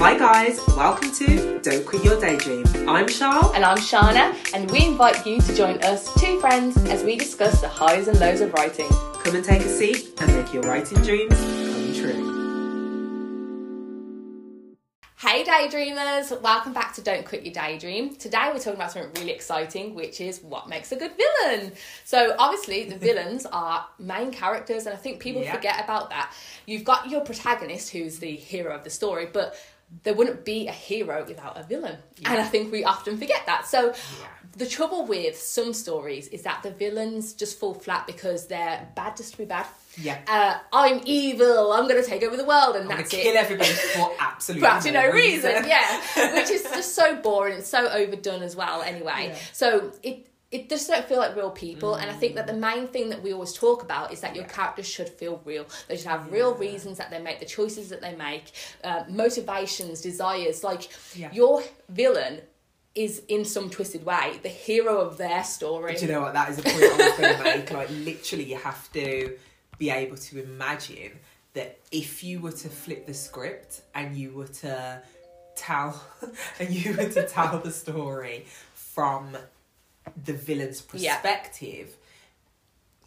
Hi guys, welcome to Don't Quit Your Daydream. I'm Charles. And I'm Shana, and we invite you to join us, two friends, as we discuss the highs and lows of writing. Come and take a seat and make your writing dreams come true. Hey daydreamers, welcome back to Don't Quit Your Daydream. Today we're talking about something really exciting, which is what makes a good villain. So obviously the villains are main characters, and I think people Yeah. forget about that. You've got your protagonist, who's the hero of the story, but there wouldn't be a hero without a villain, and I think we often forget that. So the trouble with some stories is that the villains just fall flat because they're bad just to be bad. Yeah. Uh, I'm evil. I'm going to take over the world, and I'm gonna that's it kill everybody for absolutely for absolutely no reason. Yeah, which is just so boring. It's so overdone as well. Anyway, Yeah. so it. It just don't feel like real people, and I think that the Mm. main thing that we always talk about is that your characters should feel real. They should have real reasons that they make the choices that they make, uh, motivations, desires. Like Yeah. your villain is in some twisted way the hero of their story. Do you know what? That is a point I was going to make. Like, literally, you have to be able to imagine that if you were to flip the script and you were to tell, and you were to tell the story from the villain's Yeah. perspective,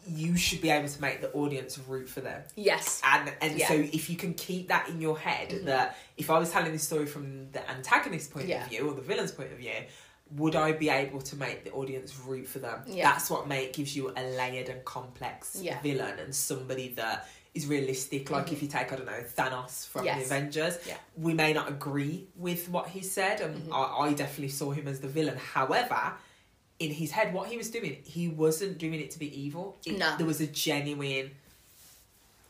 you should be able to make the audience root for them. yes, And and Yeah. Mm-hmm. so if you can keep that in your head that if I was telling this story from the antagonist point Yeah. of view or the villain's point of view, would I be able to make the audience root for them? Yeah. That's what make gives you a layered and complex Yeah. villain and somebody that is realistic. Like if you take I don't know Thanos from Mm-hmm. Yes. the Avengers, Yeah. we may not agree with what he said, and Mm-hmm. I, I definitely saw him as the villain. However. In his head, what he was doing, he wasn't doing it to be evil. It- No. There was a genuine.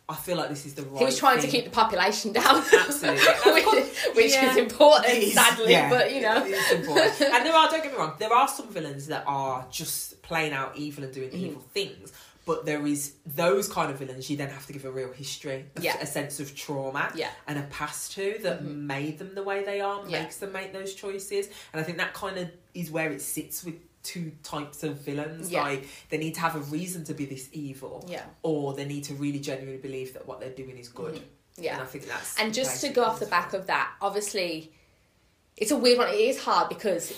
I feel like this is the right. he was trying to keep the population down, Absolutely. which, which Yeah. is important, is, sadly. yeah. But you know, important. and there are, don't get me wrong, there are some villains that are just playing out evil and doing Mm-hmm. evil things. But there is those kind of villains you then have to give a real history, a, Yeah. a sense of trauma, Yeah. Mm-hmm. and a past to that made them the way they are, makes them make those choices. And I think that kind of is where it sits with two types of villains. Yeah. Like they need to have a reason to be this evil, Yeah. or they need to really genuinely believe that what they're doing is good. Mm-hmm. yeah. And I think that's And just to go off the back of that, obviously, it's a weird one. It is hard because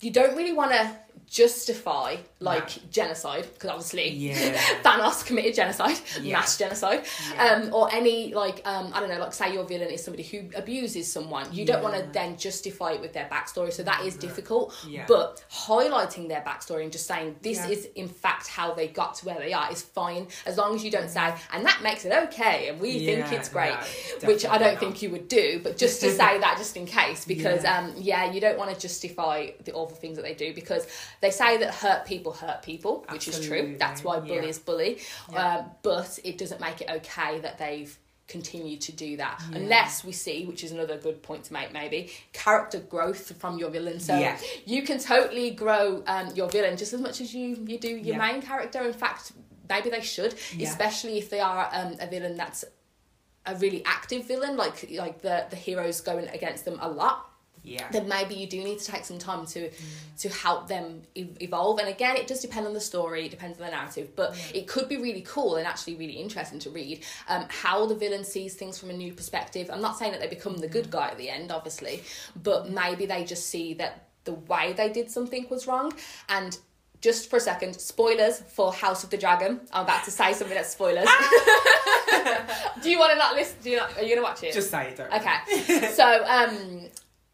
you don't really want to justify like genocide because obviously Yeah. Thanos committed genocide, Yeah. mass genocide, Yeah. um, or any like um, I don't know, like say your villain is somebody who abuses someone. You don't want to then justify it with their backstory, so that is difficult. Yeah. But highlighting their backstory and just saying this Yeah. is in fact how they got to where they are is fine as long as you don't say and that makes it okay and we think it's great no, which I don't not. think you would do, but just to say that just in case, because Yeah. um, yeah, you don't want to justify the awful things that they do because they say that hurt people hurt people, which is true. That's why yeah. bullies bully, Yeah. um, but it doesn't make it okay that they've continued to do that unless we see which is another good point to make maybe character growth from your villain so Yeah. you can totally grow um, your villain just as much as you you do your Yeah. main character in fact maybe they should Yeah. especially if they are um, a villain that's a really active villain, like like the the hero's going against them a lot, Yeah. then maybe you do need to take some time to to help them evolve. And again, it does depend on the story, it depends on the narrative, but it could be really cool and actually really interesting to read um, how the villain sees things from a new perspective. I'm not saying that they become the good guy at the end, obviously, but maybe they just see that the way they did something was wrong and. Just for a second, spoilers for House of the Dragon. I'm about to say something that's spoilers. do you want to not listen? Do you not? Are you gonna watch it? Just say it. Don't Okay. so, um,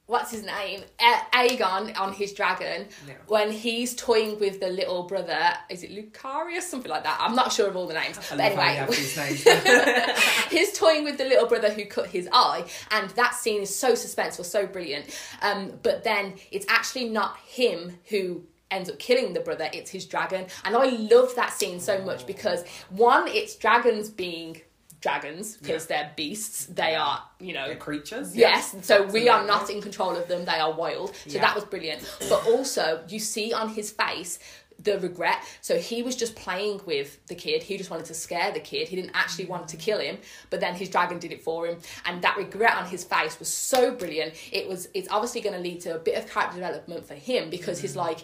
what's his name? A- Aegon on his dragon. When he's toying with the little brother, is it Lucarius? Something like that. I'm not sure of all the names. I But love how you anyway, names. he's toying with the little brother who cut his eye, and that scene is so suspenseful, so brilliant. Um, but then it's actually not him who ends up killing the brother; it's his dragon, and I love that scene so much because one, it's dragons being dragons because they're beasts. They are, you know, They're creatures. Yes, so we are not in control of them. They are wild. So Yeah. that was brilliant. But also, you see on his face the regret. So he was just playing with the kid. He just wanted to scare the kid. He didn't actually want to kill him. But then his dragon did it for him, and that regret on his face was so brilliant. It was. It's obviously going to lead to a bit of character development for him because he's mm. like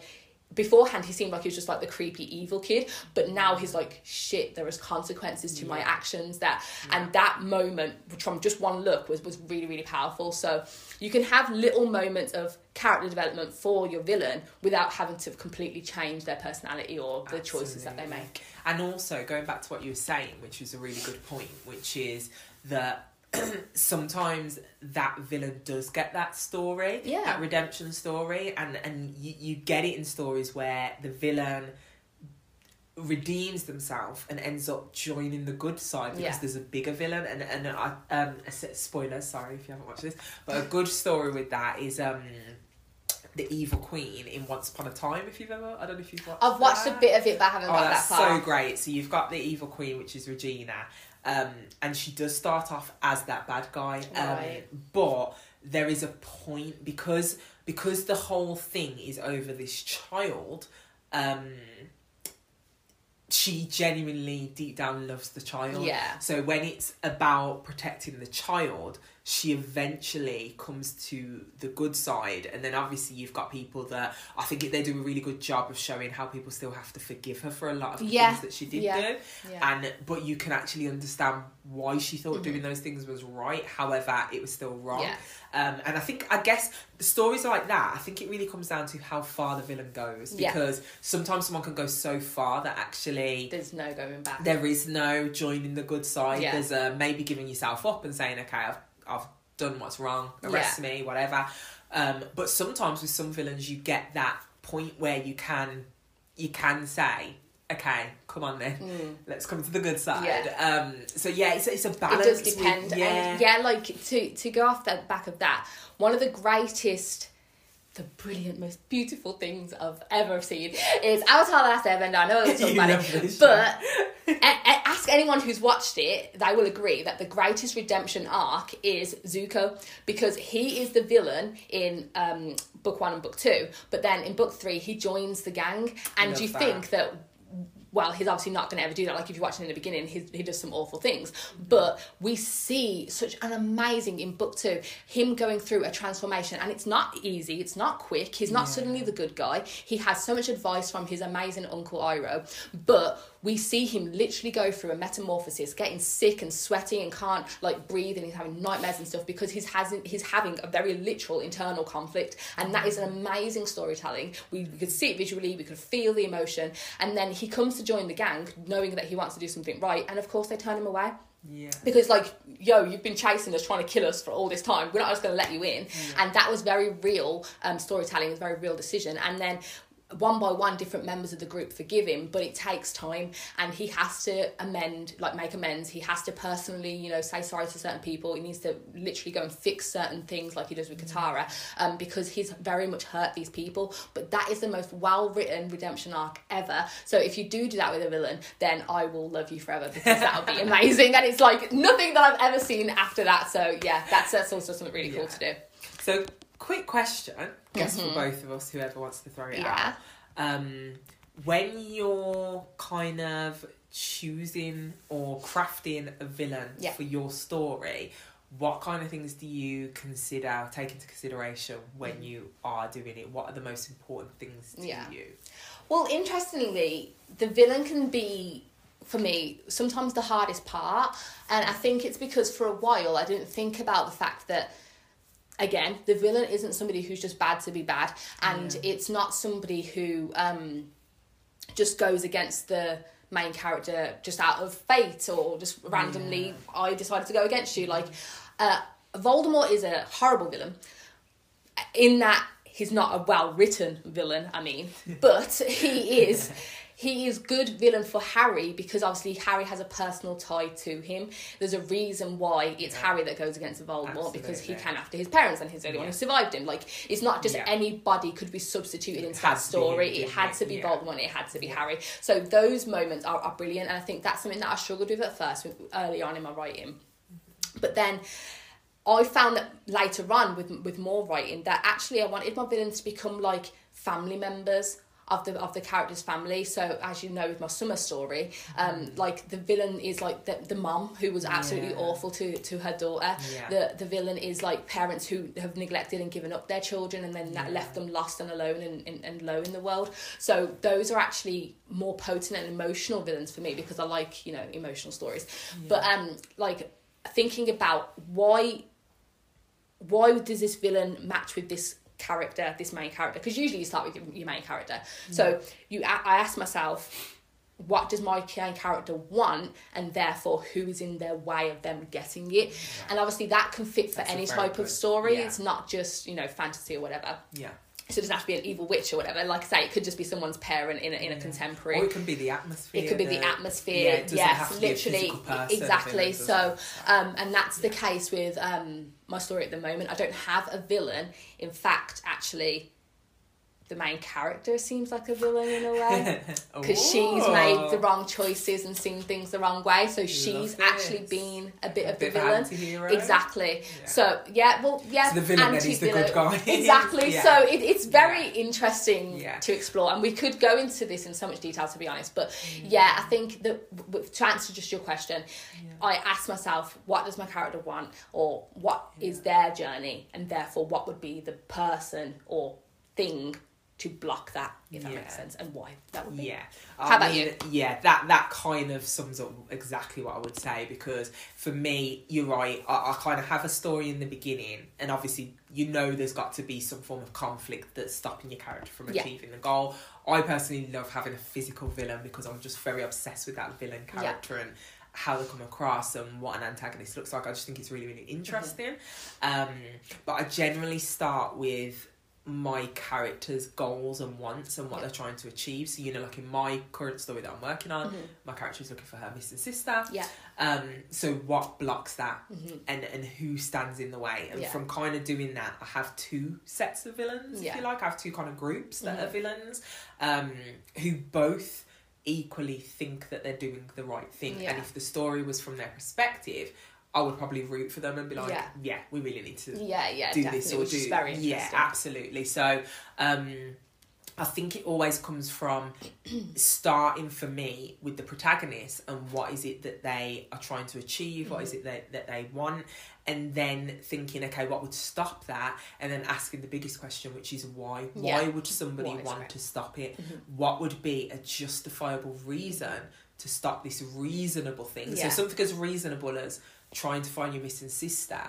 beforehand he seemed like he was just like the creepy evil kid but now he's like shit there is consequences to my actions that and that moment from just one look was was really really powerful. So you can have little moments of character development for your villain without having to completely change their personality or the choices that they make. And also going back to what you were saying, which is a really good point, which is that sometimes that villain does get that story, Yeah. that redemption story, and and you, you get it in stories where the villain redeems themselves and ends up joining the good side because Yeah. there's a bigger villain and and I um a spoiler sorry if you haven't watched this but a good story with that is um the evil queen in Once Upon a Time if you've ever I don't know if you've watched i've watched that. a bit of it but i haven't Oh, got that that's far so great. So you've got the evil queen, which is Regina, um, and she does start off as that bad guy. Um, Right. But there is a point because because the whole thing is over this child. Um, she genuinely deep down loves the child. Yeah. So when it's about protecting the child, she eventually comes to the good side, and then obviously you've got people that I think they do a really good job of showing how people still have to forgive her for a lot of Yeah. things that she did Yeah. do, yeah and but you can actually understand why she thought Mhm. doing those things was right. However, it was still wrong. yeah Um, and I think, I guess, the stories like that, I think it really comes down to how far the villain goes. Yeah. Because sometimes someone can go so far that actually there's no going back there is no joining the good side. Yeah. There's a maybe giving yourself up and saying, okay, I've, I've done what's wrong, arrest me, whatever. Um, but sometimes with some villains, you get that point where you can, you can say, okay, come on then, Mm. let's come to the good side. Um, so yeah, it's, it's a balance. it does with- depend yeah. and yeah like to to go off the back of that one of the greatest the brilliant most beautiful things i've ever seen is avatar the last airbender i know i was talking about it but a- a- ask anyone who's watched it they will agree that the greatest redemption arc is zuko because he is the villain in um, book one and book two but then in book three he joins the gang and you that. think that well, he's obviously not going to ever do that. Like if you're watching in the beginning, he, he does some awful things. But we see such an amazing in book two, him going through a transformation, and it's not easy. It's not quick. He's not Yeah. suddenly the good guy. He has so much advice from his amazing uncle Iroh, but we see him literally go through a metamorphosis, getting sick and sweating and can't like breathe, and he's having nightmares and stuff because he's has he's having a very literal internal conflict, and that is an amazing storytelling. We, we could see it visually, we could feel the emotion, and then he comes to join the gang, knowing that he wants to do something right, and of course they turn him away. Yeah. because like yo you've been chasing us trying to kill us for all this time. We're not just going to let you in. And that was very real um, storytelling. Was a very real decision. And then one by one different members of the group forgive him but it takes time and he has to amend like make amends. He has to personally you know say sorry to certain people. He needs to literally go and fix certain things like he does with Katara um, because he's very much hurt these people. But that is the most well written redemption arc ever. So if you do do that with a villain then I will love you forever because that would be amazing. And it's like nothing that I've ever seen after that. So yeah that's, that's also something really cool to do. So, quick question, I guess for both of us, whoever wants to throw it Mm-hmm. Yeah. out. Um, when you're kind of choosing or crafting a villain Yeah. for your story, what kind of things do you consider, take into consideration when you are doing it? What are the most important things to Mm-hmm. Yeah. you? Well, interestingly, the villain can be for me sometimes the hardest part, and I think it's because for a while I didn't think about the fact that again the villain isn't somebody who's just bad to be bad, and Yeah. it's not somebody who um, just goes against the main character just out of fate or just randomly I decided to go against you. Like uh, Voldemort is a horrible villain in that he's not a well written villain, I mean, but he is he is good villain for Harry because obviously Harry has a personal tie to him. There's a reason why it's Harry that goes against Voldemort because he Absolutely. came after his parents and he's the only one who survived him. Like it's not just Yeah. anybody could be substituted into that to be him, story. It had to be Yeah. Voldemort. It had to be Harry. So those moments are, are brilliant, and I think that's something that I struggled with at first, with, early on in my writing. Mm-hmm. But then I found that later on with with more writing that actually I wanted my villains to become like family members. Of the of the character's family. So as you know with my summer story, um, like the villain is like the the mum who was absolutely Yeah. awful to to her daughter. Yeah. The the villain is like parents who have neglected and given up their children and then that Yeah. left them lost and alone and, and, and low in the world. So those are actually more potent and emotional villains for me because I like, you know, emotional stories. But um like thinking about why why does this villain match with this character, this main character? Because usually you start with your, your main character. So you, I asked myself, what does my main character want, and therefore who is in their way of them getting it? And obviously that can fit for That's any type good- of story. yeah. It's not just you know fantasy or whatever. Yeah. So it doesn't have to be an evil witch or whatever. Like I say, it could just be someone's parent in a, in a contemporary. Or it can be the atmosphere. It could be the, Yeah, atmosphere. it doesn't yes, have to be a literally, person, exactly. So, um, and that's the case with um my story at the moment. I don't have a villain. In fact, actually, the main character seems like a villain in a way because she's made the wrong choices and seen things the wrong way. So she's actually been a bit A of the bit of villain. anti-hero. Exactly. Yeah. So yeah, well, yeah. So the villain then the good guy. Exactly. Yeah. So it, it's very Yeah. interesting to explore, and we could go into this in so much detail, to be honest. But Mm. yeah, I think that to answer just your question, I ask myself, what does my character want, or what is their journey, and therefore, what would be the person or thing to block that, if that Yeah. makes sense, and why that would be. Yeah. How about you? Yeah, that that kind of sums up exactly what I would say because for me, you're right. I, I kind of have a story in the beginning, and obviously, you know, there's got to be some form of conflict that's stopping your character from Yeah. achieving the goal. I personally love having a physical villain because I'm just very obsessed with that villain Yeah. character and how they come across and what an antagonist looks like. I just think it's really, really Mm-hmm. interesting. Um, but I generally start with my character's goals and wants and what Yeah. they're trying to achieve. So, you know, like in my current story that I'm working on, Mhm. my character is looking for her missing sister. Yeah. Um, so what blocks that Mhm. and, and who stands in the way? And Yeah. from kind of doing that, I have two sets of villains, Yeah. if you like. I have two kind of groups that Mhm. are villains um, who both equally think that they're doing the right thing. And if the story was from their perspective, I would probably root for them and be like, Yeah. yeah, we really need to Yeah, yeah, do definitely, this or do very yeah absolutely so um i think it always comes from starting for me with the protagonist and what is it that they are trying to achieve what is Mm-hmm. it that, that they want and then thinking okay what would stop that and then asking the biggest question which is why Yeah. why would somebody Why want right. to stop it Mhm. what would be a justifiable reason to stop this reasonable thing Yeah. so something as reasonable as trying to find your missing sister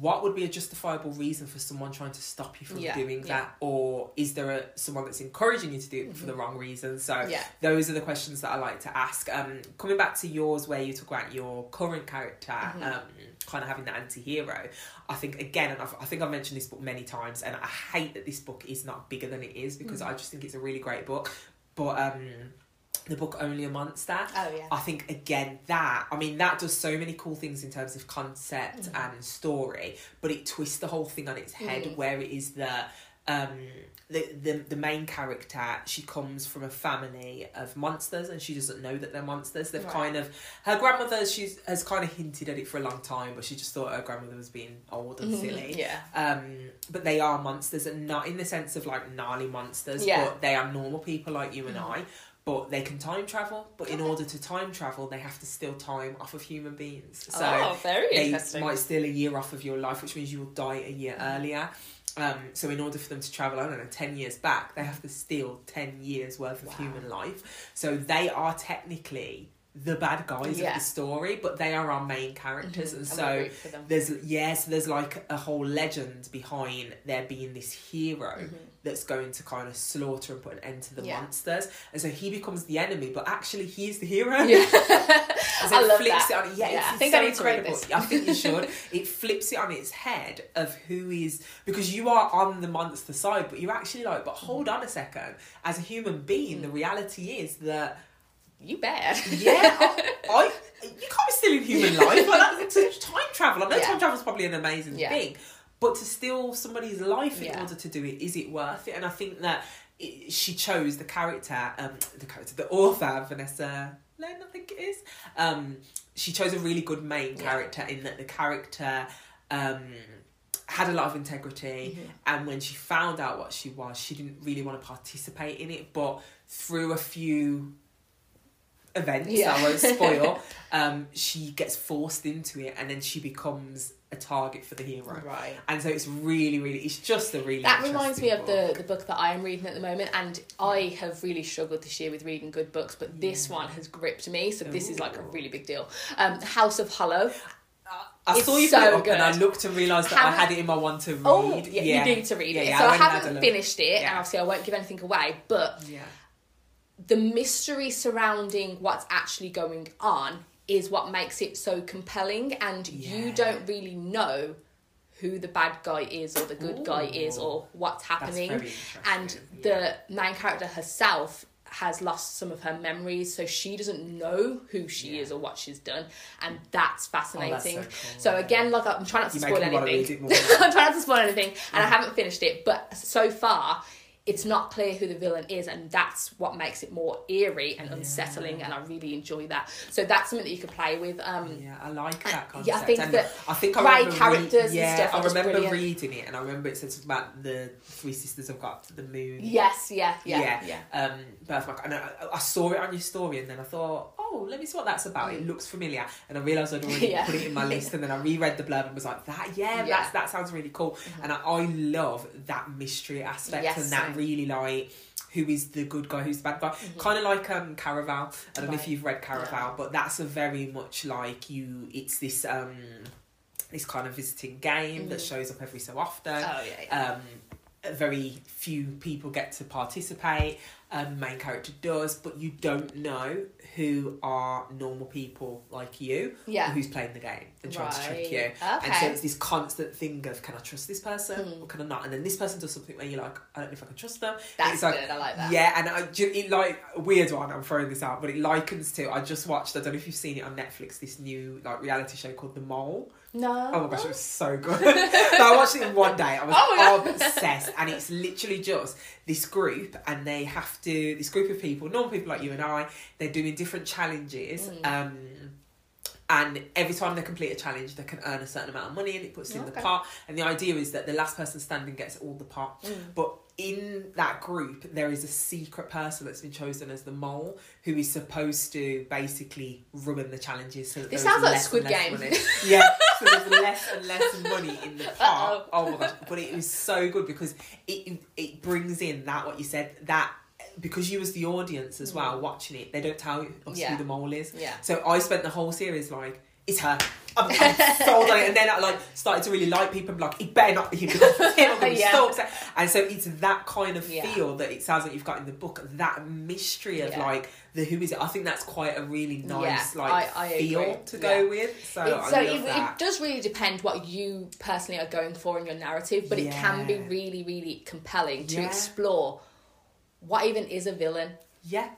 what would be a justifiable reason for someone trying to stop you from Yeah, doing yeah. that or is there a someone that's encouraging you to do it for the wrong reason so Mm-hmm. Yeah. those are the questions that i like to ask um coming back to yours where you talk about your current character Mhm. um kind of having the anti-hero i think again and I've, i think i've mentioned this book many times and i hate that this book is not bigger than it is because Mm. i just think it's a really great book but um the book only a monster Oh yeah. I think again that I mean that does so many cool things in terms of concept Mm. and story, but it twists the whole thing on its head Mhm. where it is the um the, the the main character she comes from a family of monsters and she doesn't know that they're monsters they've Right. kind of her grandmother she's has kind of hinted at it for a long time but she just thought her grandmother was being old and Mhm. silly Yeah. um, but they are monsters, and not in the sense of like gnarly monsters. Yeah. But they are normal people like you and Mhm. I. But they can time travel. But in order to time travel, they have to steal time off of human beings. So oh, very they interesting. might steal a year off of your life, which means you will die a year Mhm. earlier. Um, so in order for them to travel, I don't know, ten years back, they have to steal ten years worth of Wow. human life. So they are technically the bad guys Yeah. of the story, but they are our main characters, Mhm. and we so root for them. there's yes, there's like a whole legend behind there being this hero Mhm. that's going to kind of slaughter and put an end to the Yeah. monsters, and so he becomes the enemy, but actually he's the hero. Yeah. So I it love flips that. it on. Yeah, Yeah, it's, I think so I need to read incredible. this. I think you should. it flips it on its head of who is because you are on the monster side, but you're actually like, but hold on a second. As a human being, Mm. the reality is that You bad. yeah, I, I you can't be stealing human life. Like that's time travel. I know Yeah. time travel is probably an amazing Yeah. thing, but to steal somebody's life in Yeah. order to do it, is it worth it? And I think that it, she chose the character, um, the character, the author Vanessa Len, I think it is. Um, she chose a really good main character in that the character um had a lot of integrity, Mm-hmm. and when she found out what she was, she didn't really want to participate in it. But through a few events, Yeah. I won't spoil, um, she gets forced into it, and then she becomes a target for the hero. Right. And so it's really, really, it's just a really. That reminds me of the, the book that I am reading at the moment, and I have really struggled this year with reading good books, but this one has gripped me, so this is like a really big deal. Um, House of Hollow. I It's saw you so put it up and I looked and realised that I Haven't- had it in my one to read. Oh, yeah, you need to read Yeah, it. yeah, so I went and had a haven't finished it, Yeah. and obviously I won't give anything away, but Yeah. The mystery surrounding what's actually going on is what makes it so compelling, and you don't really know who the bad guy is or the good guy is or what's happening. and interesting, the main character herself has lost some of her memories, so she doesn't know who she Yeah. is or what she's done, and mm. that's fascinating. Oh, that's so cool, so again, like I'm trying not to You spoil make me want to read anything. I'm trying not to spoil anything, and I mm. haven't finished it, but so far. It's not clear who the villain is, and that's what makes it more eerie and unsettling. And I really enjoy that. So that's something that you could play with. Um, Yeah, I like that concept. yeah, I think and that I think I remember characters and yeah, stuff I remember reading it, and I remember it said something about the three sisters have got to the moon. Yes, yeah, yeah, yeah. Um, birthmark, and I, I saw it on your story, and then I thought, oh, let me see what that's about. Mm. It looks familiar, and I realised I'd already Yeah. put it in my list, and then I reread the blurb and was like, that, yeah, Yeah. Mm-hmm. that sounds really cool, and I, I love that mystery aspect Yes, and that. Really like. Who is the good guy? Who's the bad guy? Kind of like um Caraval. I don't know if Mm-hmm. You've read Caraval, Yeah. but that's a very much like you. It's this um this kind of visiting game that Mhm. shows up every so often. Oh yeah, yeah. Um, very few people get to participate. Um, main character does, but you don't know who are normal people like you, Yeah. who's playing the game and trying to trick Right. you. And so it's this constant thing of can I trust this person Hmm. or can I not? And then this person does something where you're like, I don't know if I can trust them. That's it's like, good. I like that. Yeah, and I, it like a weird one. I'm throwing this out, but it likens to. I just watched. I don't know if you've seen it on Netflix. This new like reality show called The Mole. No. Oh my gosh, it was so good. so I watched it in one day. I was Oh obsessed, and it's literally just this group, and they have to. This group of people, normal people like you and I, they're doing different challenges. Mm. Um, and every time they complete a challenge, they can earn a certain amount of money, and it puts it in the pot. And the idea is that the last person standing gets all the pot. Mm. But in that group, there is a secret person that's been chosen as the mole who is supposed to basically ruin the challenges. So This sounds like Squid Game. yeah, so there's less and less money in the pot. Uh-oh. Oh my gosh! But it was so good because it it brings in that what you said that because you as the audience as well watching it, they don't tell you us Mm. Yeah. who the mole is. Yeah. So I spent the whole series like, it's her. I'm, I'm sold on it. And then I like started to really like people be like, it better not be him because. I'm gonna be Yeah. so upset. And so it's that kind of Yeah. feel that it sounds like you've got in the book, that mystery of like the who is it. I think that's quite a really nice like I- I feel agree. to go with. So, It- so it, it does really depend what you personally are going for in your narrative, but it can be really, really compelling to explore what even is a villain. yeah.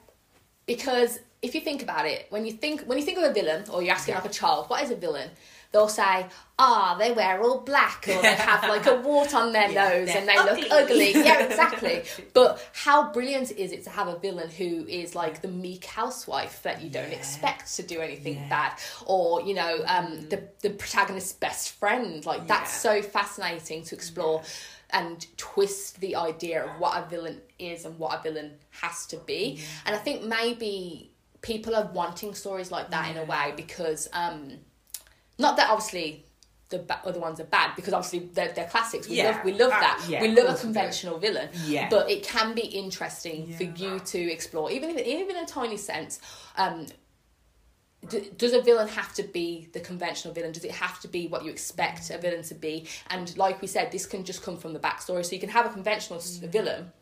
Because if you think about it, when you think when you think of a villain, or you're asking Yeah. like a child, what is a villain? They'll say, "Ah, they wear all black, or they have like a wart on their Yeah, nose, and they look ugly." ugly." Yeah, exactly. But how brilliant is it to have a villain who is like the meek housewife that you don't Yeah. expect to do anything bad, or you know, um, the the protagonist's best friend? Like that's so fascinating to explore. And twist the idea of what a villain is and what a villain has to be, and I think maybe people are wanting stories like that in a way because um not that obviously the ba- other ones are bad because obviously they're, they're classics. We Yeah. love we love Uh, that. Yeah, we love a conventional villain Yeah. but it can be interesting for you to explore even if even in a tiny sense. Um d- does a villain have to be the conventional villain? Does it have to be what you expect a villain to be? And like we said, this can just come from the backstory. So you can have a conventional s mm. villain,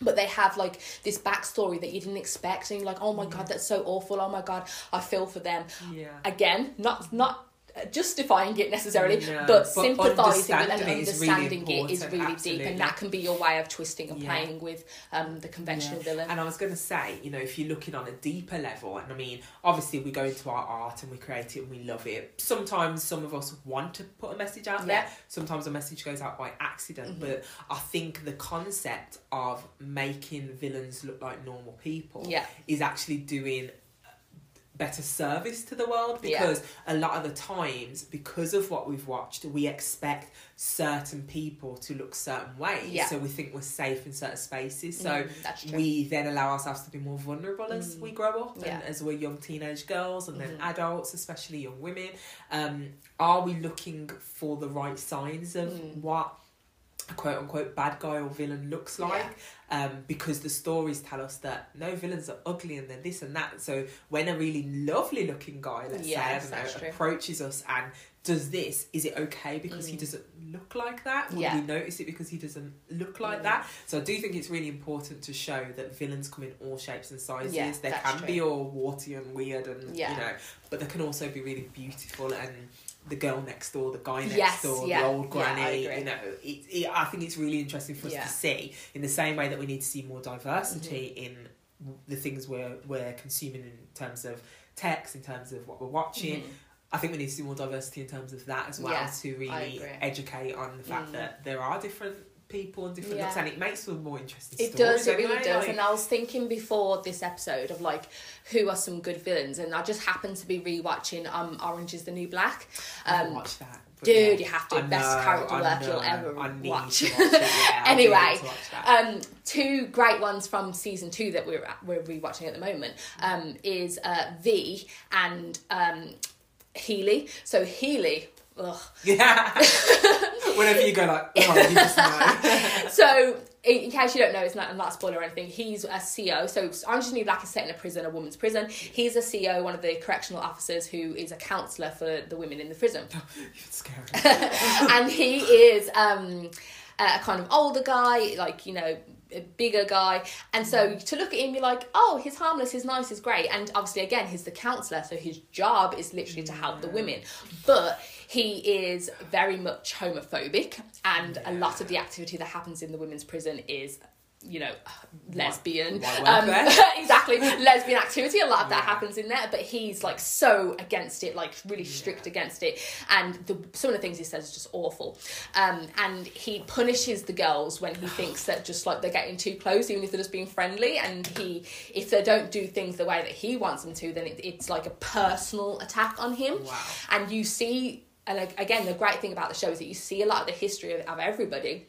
but they have like this backstory that you didn't expect, and you're like, oh my mm. god, that's so awful. Oh my god, I feel for them. Yeah. Again, not not justifying it necessarily, No, but, but sympathizing with and understanding it is really it is really deep, and that can be your way of twisting and Yeah. playing with um, the conventional Yeah. villain. And I was going to say, you know, if you're looking on a deeper level, and I mean, obviously we go into our art and we create it and we love it. Sometimes some of us want to put a message out there. Yeah. Mm-hmm. Sometimes a message goes out by accident. But I think the concept of making villains look like normal people Yeah. is actually doing better service to the world Yeah. because a lot of the times because of what we've watched we expect certain people to look certain ways Yeah. so we think we're safe in certain spaces so Mm, we then allow ourselves to be more vulnerable as we grow up Yeah. and as we're young teenage girls and then Mhm. adults especially young women um, are we looking for the right signs of Mm. what a quote unquote bad guy or villain looks like um, because the stories tell us that no villains are ugly and they're this and that. So when a really lovely looking guy, let's Yes, say, I don't know, approaches us and does this, is it okay because he Mm. doesn't look like that? Will Yeah. we notice it because he doesn't look like Mm. that? So I do think it's really important to show that villains come in all shapes and sizes. Yeah, they can true. be all warty and weird and Yeah. you know, but they can also be really beautiful and the girl next door, the guy next Yes, door, yeah. the old granny. agree. you know, it, it, I think it's really interesting for us Yeah. to see in the same way that we need to see more diversity Mm-hmm. in the things we're we're consuming in terms of text, in terms of what we're watching. Mhm. I think we need to see more diversity in terms of that as well Yeah, to really educate on the fact Mm. that there are different people and different Yeah. looks, and it makes for more interesting It stories. does, it really does. like- And I was thinking before this episode of like who are some good villains, and I just happened to be rewatching um Orange is the New Black. Um, watched that. dude, yeah. you have to. I Best know, character I work you'll ever watch. Watch yeah, Anyway, watch. Um, two great ones from season two that we're we're rewatching at the moment um, is uh, V and um, Healy. So Healy, ugh. Yeah. Whenever you go like, oh, you just know. so in, case you don't know, it's not, not a spoiler or anything. He's a CO. So Orange is the New Black is set in a prison, a woman's prison. He's a CO, one of the correctional officers who is a counsellor for the women in the prison. It's scary. and he is um, a kind of older guy, like you know, a bigger guy. And so to look at him, you're like, oh, he's harmless, he's nice, he's great. And obviously, again, he's the counselor, so his job is literally to help the women. But he is very much homophobic, and a lot of the activity that happens in the women's prison is. You know, lesbian. why um, exactly, lesbian activity. A lot of that happens in there, but he's like so against it, like really strict against it. And the, some of the things he says is just awful. Um, and he punishes the girls when he thinks that just like they're getting too close, even if they're just being friendly. And he, if they don't do things the way that he wants them to, then it, it's like a personal attack on him. Wow. And you see, and again, the great thing about the show is that you see a lot of the history of, of everybody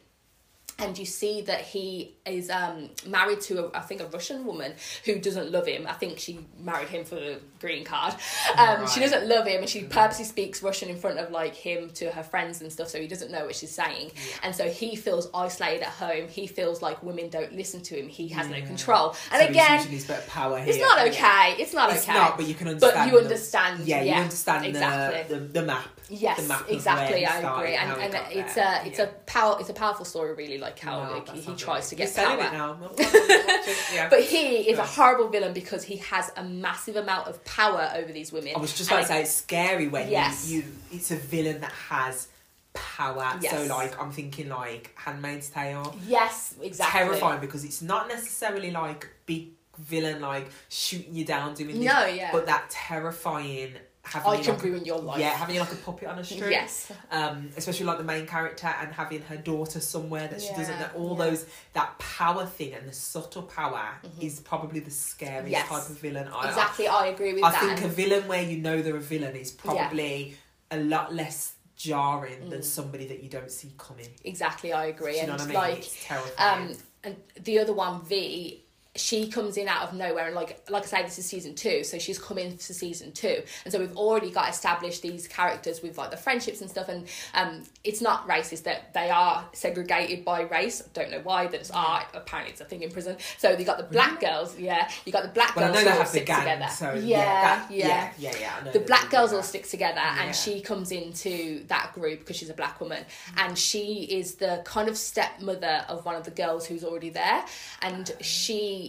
and you see that he is um, married to a, I think a Russian woman who doesn't love him. I think she married him for the green card. Um, She doesn't love him, and she purposely speaks Russian in front of like him to her friends and stuff, so he doesn't know what she's saying. And so he feels isolated at home. He feels like women don't listen to him. He has no control. And So he's again, using his bit of power it's not okay. It's not It's okay. not, but you can understand. But you the- understand. Yeah, yeah, you understand exactly. the, the the map. Yes, the map of exactly. I agree, how and, and it's there. a it's Yeah. a power it's a powerful story, really, like how No, like, he, he tries to get power. it now. I'm gonna watch it, yeah. But he is a horrible villain because he has a massive amount of power over these women. I was just And about to say it's scary when Yes. you, you it's a villain that has power. So like I'm thinking like Handmaid's Tale. Yes, exactly. Terrifying because it's not necessarily like big villain like shooting you down doing this. No, yeah. But that terrifying having I you can like, ruin your life. Yeah, having like a puppet on a string. Yes. Um, especially like the main character and having her daughter somewhere that she doesn't know. All yeah. those that power thing and the subtle power is probably the scariest Yes. type of villain. I, Exactly, I agree with I that. think a villain where you know they're a villain is probably a lot less jarring Mm. than somebody that you don't see coming. exactly, I agree. Do you and know what I mean? like, it's terrifying. um, and the other one, V, she comes in out of nowhere, and like like I say, this is season two, so she's come in for season two, and so we've already got established these characters with like the friendships and stuff, and um, it's not racist that they are segregated by race. I Don't know why. That's are apparently it's a thing in prison. So you got the black mm-hmm. girls, yeah, you got the black well, I girls know they all stick gang, together, so yeah, yeah, that, yeah. yeah, yeah, yeah. The black girls that. all stick together and she comes into that group because she's a black woman mm. and she is the kind of stepmother of one of the girls who's already there and ah. she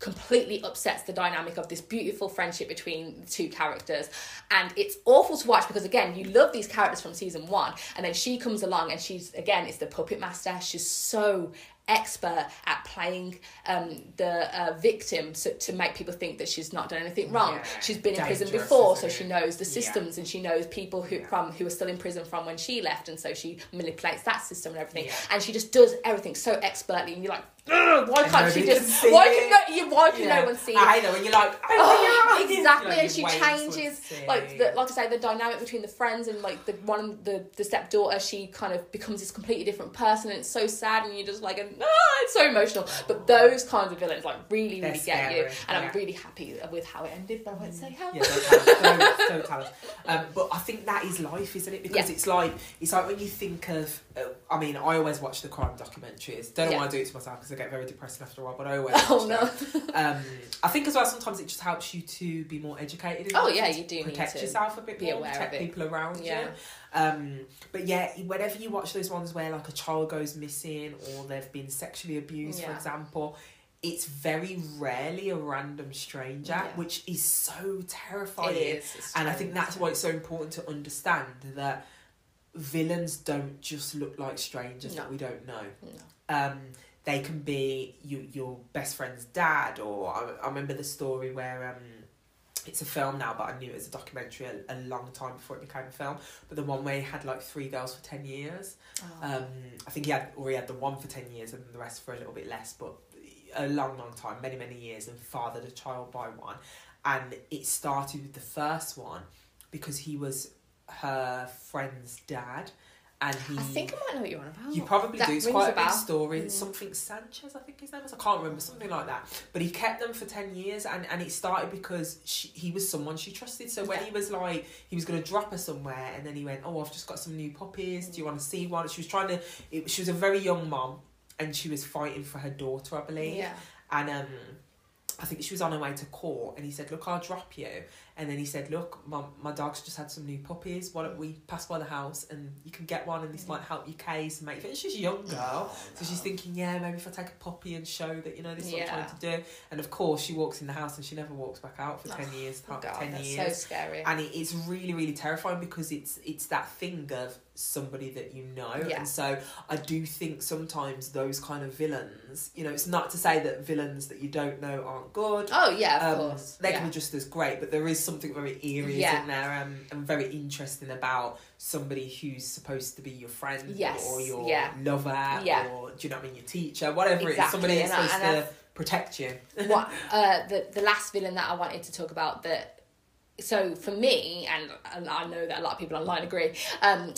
completely upsets the dynamic of this beautiful friendship between the two characters and it's awful to watch because again you love these characters from season one and then she comes along and she's again it's the puppet master she's so expert at playing um, the uh, victim so, to make people think that she's not done anything wrong Yeah. she's been in prison before isn't so she knows the Yeah. systems and she knows people who Yeah. from who are still in prison from when she left and so she manipulates that system and everything Yeah. and she just does everything so expertly and you're like "Ugh, why And can't she nobody just? see Why it." can no, you, why can Yeah. no one see it? I know, and you're like, oh, Oh, yeah, exactly, You're and she for it to changes see. like the, like I say, the dynamic between the friends and like the one the the stepdaughter. She kind of becomes this completely different person, and it's so sad, and you're just like, ah, it's so emotional. But those kinds of villains like really, They're really get you, scary, and I'm really happy with how it ended. But I won't say how. Yeah, don't tell us, don't, don't tell us. Um, but I think that is life, isn't it? Because Yeah. it's like it's like when you think of. Uh, I mean, I always watch the crime documentaries. Don't know Yeah. why I do it to myself because I get very depressed after a while. But I always. Oh no! Um, I think as well sometimes it just helps you to be more educated. Oh, yeah, you do need protect yourself a bit be more, aware protect of it. people around Yeah. you. Um, but yeah, whenever you watch those ones where like a child goes missing or they've been sexually abused, for example, it's very rarely a random stranger, Yeah. which is so terrifying. It is. It's And I think that's why it's so important to understand that villains don't just look like strangers No. that we don't know. No. Um, they can be you, your best friend's dad, or I, I remember the story where um, it's a film now, but I knew it was a documentary a, a long time before it became a film. But the one where he had like three girls for ten years. Oh. Um, I think he had, or he had the one for ten years and the rest for a little bit less, but a long, long time, many, many years, and fathered a child by one. And it started with the first one because he was her friend's dad, and he. I think I might know what you're on about. You probably That do. It's quite a big story. Mm. Something Sanchez, I think his name is. I can't remember. Something like that. But he kept them for ten years, and, and it started because she, he was someone she trusted. So when Yeah. he was like, he was going to drop her somewhere, and then he went, "Oh, I've just got some new puppies. Do you want to see one?" She was trying to. It, she was a very young mom, and she was fighting for her daughter, I believe. Yeah. And um, I think she was on her way to court, and he said, "Look, I'll drop you." And then he said, "Look, my my dog's just had some new puppies. Why don't we pass by the house and you can get one, and this might help your case and make it." She's a young girl, oh, so she's thinking, "Yeah, maybe if I take a puppy and show that you know this is what I'm trying to do." And of course, she walks in the house and she never walks back out for Oh, ten years. Oh, God, ten that's years so scary. and it, it's really really terrifying because it's it's that thing of somebody that you know Yeah. and so i do think sometimes those kind of villains you know it's not to say that villains that you don't know aren't good oh yeah, of um, course. they yeah. can be just as great but there is something very eerie Yeah. in there um, and very interesting about somebody who's supposed to be your friend Yes, or your yeah. lover Yeah. or do you know what i mean your teacher whatever it is somebody that's and I- supposed and to protect you what uh, the the last villain that I wanted to talk about that. So for me, and, and I know that a lot of people online agree. Um,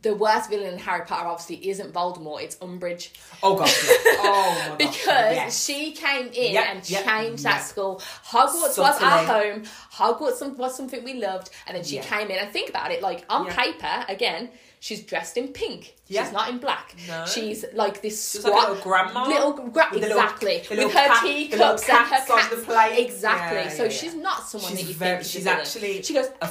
the worst villain in Harry Potter obviously isn't Voldemort; it's Umbridge. oh gosh yeah. oh my gosh because she came in Yep, and yep, changed yep. that school. Hogwarts was our home. Hogwarts was something we loved, and then she Yeah. came in. And think about it, like on paper, again, she's dressed in pink. Yeah. She's not in black. No. She's like this She's squat like little grandma little gra- with little- exactly the with little her cat- teacups and her cats on the plate. Exactly. Yeah, so yeah, she's yeah. not someone She's that you very- think she's actually She goes. a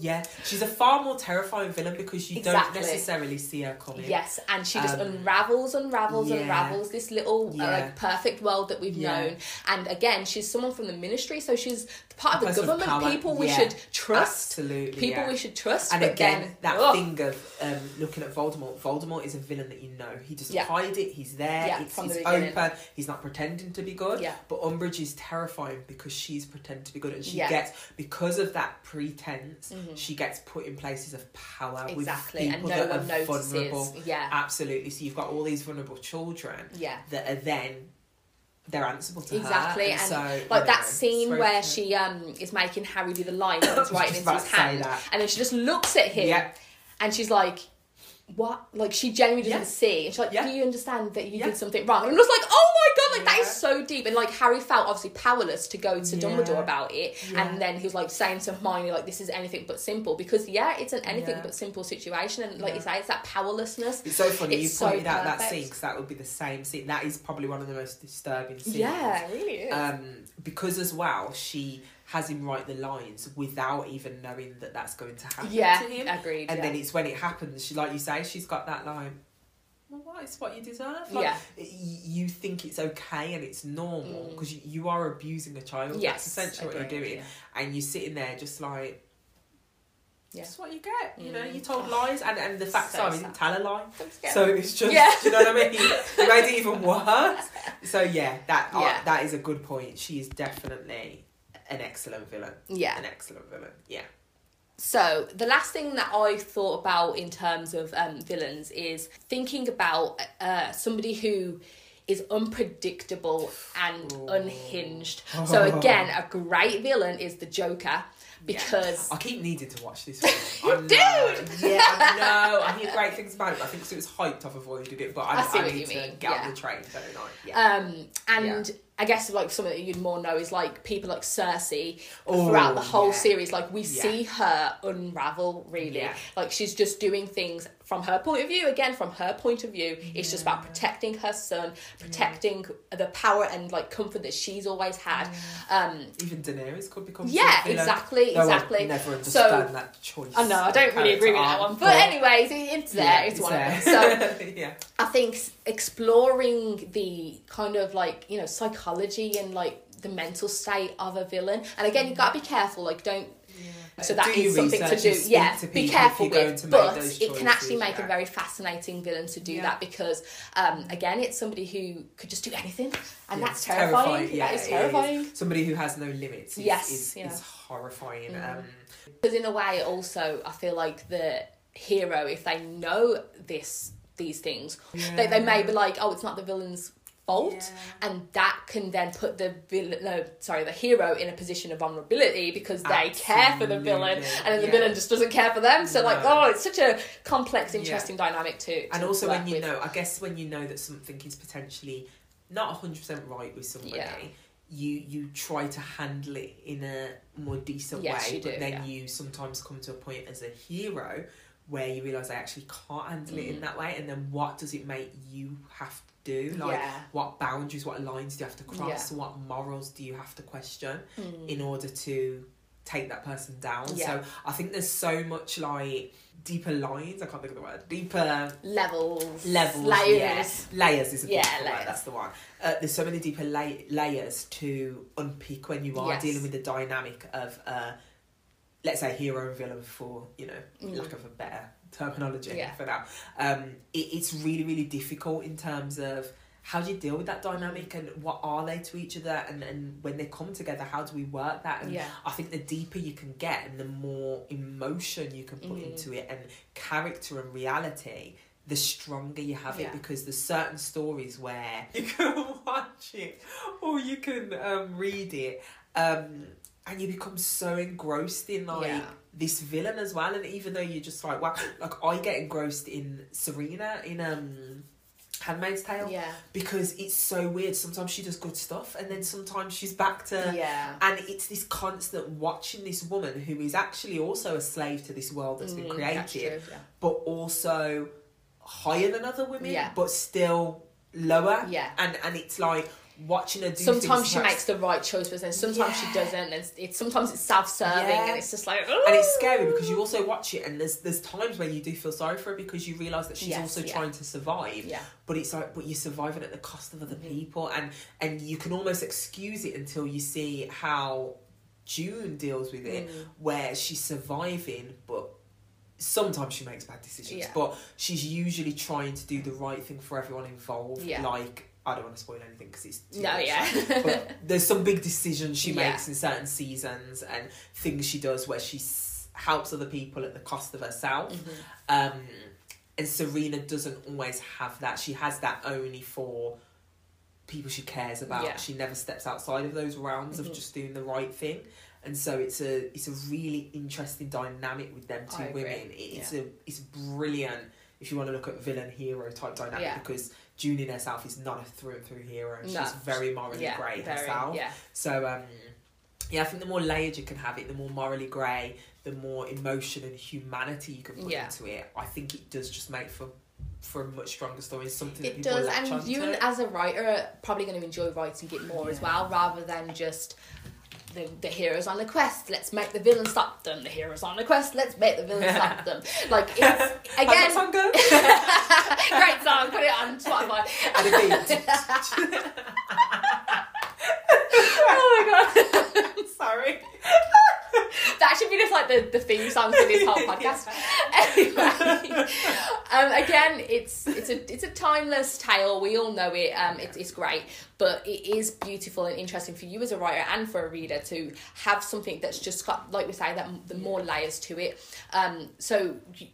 Yeah, she's a far more terrifying villain because you Exactly. don't necessarily see her coming. Yes, and she just Um, unravels, unravels, unravels this little uh, like perfect world that we've known. And again, she's someone from the ministry, so she's part of the person of government. People we should trust. Absolutely. People we should trust. And again, then, that thing of um, looking at Voldemort. Voldemort is a villain that you know. He doesn't Yeah. hide it. He's there. Yeah, it's from the it's open. He's not pretending to be good. Yeah. But Umbridge is terrifying because she's pretending to be good, and she Yeah. gets because of that pretense. Mhm. She gets put in places of power exactly, with and people no that one are notices. vulnerable. Yeah, Absolutely. So you've got all these vulnerable children yeah. that are then they're answerable to Exactly, her. and, so, Like that know, scene where she um is making Harry do the and I writing into his hand, that. and then she just looks at him, Yeah. and she's like, "What?" Like she genuinely doesn't Yeah. see, and she's like, Yeah. "Do you understand that you Yeah. did something wrong?" And I'm just like, "Oh my god!" Like that Yeah. is so deep, and like Harry felt obviously powerless to go to Yeah. Dumbledore about it, Yeah. and then he was like saying to Hermione, "Like this is anything but simple," because yeah, it's an anything Yeah. but simple situation, and like you say, it's that powerlessness. It's so funny It's you so pointed out that scene because that would be the same scene. That is probably one of the most disturbing scenes. Yeah, it really is. Um, because as well, she has him write the lines without even knowing that that's going to happen yeah, to him. agreed. And yeah. then it's when it happens, she like you say, she's got that line. Well, what? It's what you deserve. Like, Yeah. You think it's okay and it's normal Mm. because you, you are abusing a child. yes, That's essentially what you're doing. yeah. And you're sitting there just like. Yeah. That's what you get. You know, Mm. you told lies, and, and the fact So are, he didn't tell a lie. So it's just, Yeah. you know what I mean? It made it even worse. So yeah, that uh, that is a good point. She is definitely an excellent villain. yeah. An excellent villain. Yeah. So the last thing that I thought about in terms of um, villains is thinking about uh, somebody who is unpredictable and unhinged. So again, a great villain is the Joker because I keep needing to watch this film. You I know. do? Yeah, I know. I hear great things about it. But I think 'cause it was hyped, I've avoided it. But I, I I need to mean, get yeah. on the train, don't I? Yeah. Um, and I guess like something that you'd more know is like people like Cersei Oh, throughout the whole yeah. series. Like we Yeah. see her unravel really. Yeah. Like she's just doing things from her point of view. Again, from her point of view, it's just about protecting her son, protecting the power and like comfort that she's always had. Um, Even Daenerys could become. yeah, some villain. exactly, Though I exactly. never So- understand that choice. I know I don't really agree with that one, but anyways, it's there. it's one of them. So yeah, I think exploring the kind of like you know psychology and like the mental state of a villain, and again you gotta be careful. Like don't. So that Do is something to do. Yeah, to be careful if you're going with, to make but those it can actually make a very fascinating villain to do Yeah. that because, um, again, it's somebody who could just do anything, and Yeah, that's terrifying. Yeah, that is terrifying. Somebody who has no limits. Is, Yes, is, yeah. is horrifying. Mm. Um, Because in a way, also, I feel like the hero, if they know this, these things, they, they may be like, oh, it's not the villain's fault, Yeah. and that can then put the villain, no, sorry, the hero in a position of vulnerability because they care for the villain, and then the yeah. villain just doesn't care for them. So like, oh, it's such a complex, interesting dynamic too to and also when you with. know, I guess when you know that something is potentially not hundred percent right with somebody. Yeah. You, you try to handle it in a more decent Yes, way, you but then yeah. you sometimes come to a point as a hero where you realise I actually can't handle it in Mm. that way, and then what does it make you have to do? Like, yeah. what boundaries, what lines do you have to cross, Yeah. what morals do you have to question Mm. in order to take that person down? Yeah. So I think there's so much like deeper lines. I can't think of the word. Deeper levels, levels, layers. yeah. layers is a Yeah, layers. word. That's the one. Uh, there's so many deeper la- layers to unpick when you are Yes. dealing with the dynamic of, uh, let's say, hero and villain for you know Mm. lack of a better terminology Yeah. for now. Um, it, it's really really difficult in terms of. How do you deal with that dynamic and what are they to each other and, and when they come together how do we work that and Yeah. I think the deeper you can get and the more emotion you can put Mhm. into it and character and reality, the stronger you have Yeah. it because there's certain stories where you can watch it or you can um, read it um, and you become so engrossed in like Yeah. This villain as well and even though you're just like wow like I get engrossed in Serena in um Handmaid's Tale Yeah. because it's so weird sometimes she does good stuff and then sometimes she's back to Yeah. and it's this constant watching this woman who is actually also a slave to this world that's been Mm, created, that's true, yeah. but also higher than other women, Yeah. but still lower. Yeah. And and it's like watching her do sometimes she makes the right choice, but then sometimes she doesn't, and it's, sometimes it's self-serving, Yeah. and it's just like, and it's scary because you also watch it and there's there's times where you do feel sorry for her because you realise that she's Yes, also yeah. trying to survive. yeah, But it's like but you're surviving at the cost of other Mhm. people and and you can almost excuse it until you see how June deals with it Mm. where she's surviving, but sometimes she makes bad decisions. Yeah. But she's usually trying to do the right thing for everyone involved. Yeah. Like I don't want to spoil anything because it's too no, much. yeah, But there's some big decisions she Yeah. makes in certain seasons and things she does where she s- helps other people at the cost of herself. Mhm. Um, and Serena doesn't always have that. She has that only for people she cares about. Yeah. She never steps outside of those realms Mhm. of just doing the right thing. And so it's a it's a really interesting dynamic with them two women. It's a it's brilliant if you want to look at villain hero type dynamic Yeah. because June in herself is not a through and through hero. She's very morally yeah, grey herself. yeah, So um, yeah, I think the more layered you can have it, the more morally grey, the more emotion and humanity you can put Yeah. into it. I think it does just make for for a much stronger story. Something that it people does, and you as a writer are probably going to enjoy writing it more as well, rather than just. The, the heroes on a quest. Let's make the villain stop them. The heroes on a quest. Let's make the villain stop them. Like it's again, song great song. Put it on Spotify. and a beat. oh my god. Sorry. that should be just like the, the theme song for this whole podcast. anyway, um, again, it's it's a it's a timeless tale. We all know it. Um, it's it's great, but it is beautiful and interesting for you as a writer and for a reader to have something that's just got, like we say, that the more layers to it. Um, so. You,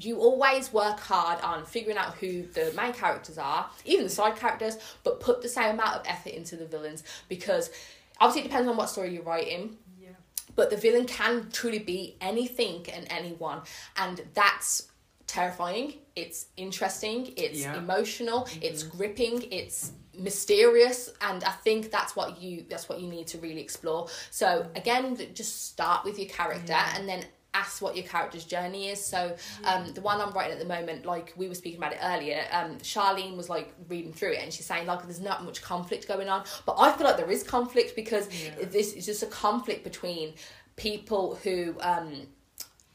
you always work hard on figuring out who the main characters are, even the side characters, but put the same amount of effort into the villains because obviously it depends on what story you're writing. But the villain can truly be anything and anyone, and that's terrifying. It's interesting. It's Yeah. emotional. Mm-hmm. It's gripping. It's mysterious, and I think that's what you that's what you need to really explore. So again, just start with your character, Yeah. and then ask what your character's journey is. So um, the one I'm writing at the moment, like we were speaking about it earlier, um, Charlene was like reading through it and she's saying like there's not much conflict going on, but I feel like there is conflict because Yeah. this is just a conflict between people who um,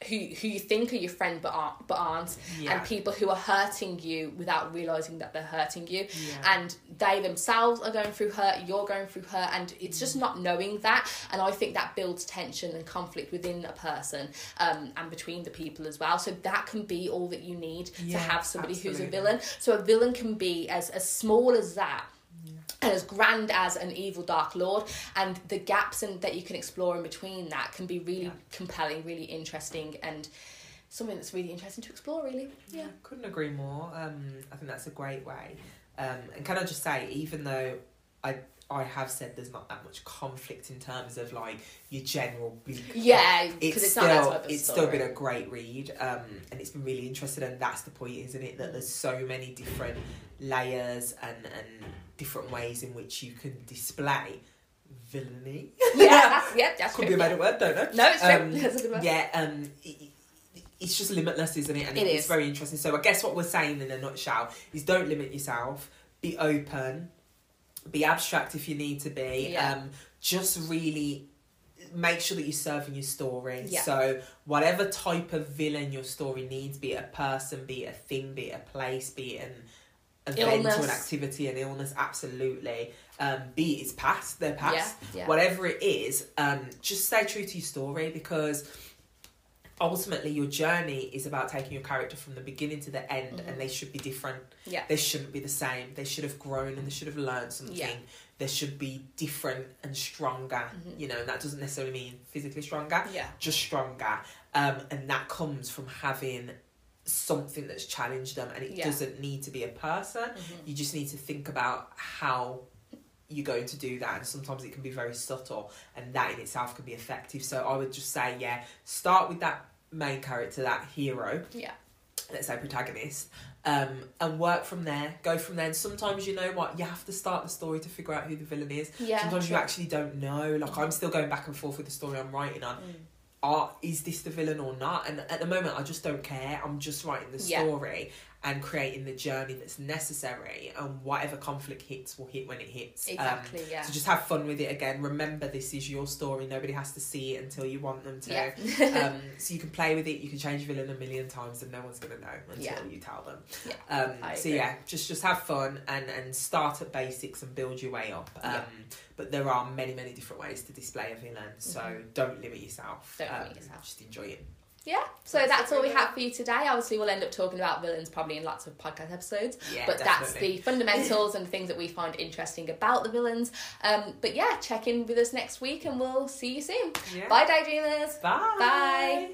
who who you think are your friend but aren't but aren't Yeah. and people who are hurting you without realizing that they're hurting you. Yeah. and they themselves are going through hurt you're going through hurt and it's just not knowing that. And i think that builds tension and conflict within a person um, and between the people as well. So that can be all that you need to have somebody who's a villain. So a villain can be as as small as that as grand as an evil dark lord and the gaps and that you can explore in between that can be really Yeah. compelling really interesting and something that's really interesting to explore really yeah Couldn't agree more. Um, I think that's a great way. Um, and can I just say, even though I I have said there's not that much conflict in terms of like your general bleak yeah it's, because it's, still not that type of it's story. still been a great read um and it's been really interesting and that's the point isn't it? That there's so many different layers and and different ways in which you can display villainy. Yeah that's yeah that's could true, be a yeah. better word don't know. No it's true. Um, that's a good word. yeah um it, it- it's just limitless isn't it? And It it's is. very interesting. So i guess what we're saying in a nutshell is don't limit yourself be open be abstract if you need to be Yeah. um just really make sure that you're serving your story. Yeah. so whatever type of villain your story needs be it a person be it a thing be it a place be it an event or an activity an illness absolutely. Um be it it's past their past. Yeah. Yeah. Whatever it is, um, just stay true to your story because ultimately your journey is about taking your character from the beginning to the end Mhm. and they should be different. yeah They shouldn't be the same. They should have grown and they should have learned something. Yeah. They should be different and stronger. Mhm. You know, and that doesn't necessarily mean physically stronger, yeah just stronger. Um, and that comes from having something that's challenged them and it Yeah. doesn't need to be a person Mhm. you just need to think about how you're going to do that and sometimes it can be very subtle and that in itself can be effective. So i would just say yeah start with that main character that hero yeah. let's say protagonist um, and work from there. Go from there. And sometimes you know what you have to start the story to figure out who the villain is. Yeah sometimes you actually don't know. Like i'm still going back and forth with the story i'm writing on. Mm. are is this the villain or not? And at the moment, I just don't care. I'm just writing the Yeah. story and creating the journey that's necessary. And whatever conflict hits will hit when it hits. Um, exactly yeah so just have fun with it. Again, remember this is your story. Nobody has to see it until you want them to. yeah um, so you can play with it. You can change villain a million times, and no one's gonna know until Yeah. you tell them. Yeah, Um, so yeah, just just have fun and and start at basics and build your way up. Um, Yeah. But there are many many different ways to display a villain. So Mhm. don't limit yourself. Don't um, limit yourself. Just enjoy it. Yeah, so that's all we have for you today. Obviously, we'll end up talking about villains probably in lots of podcast episodes. Yeah, but that's the fundamentals and things that we find interesting about the villains. Um, but yeah, check in with us next week and we'll see you soon. Yeah. Bye, daydreamers. Bye. Bye.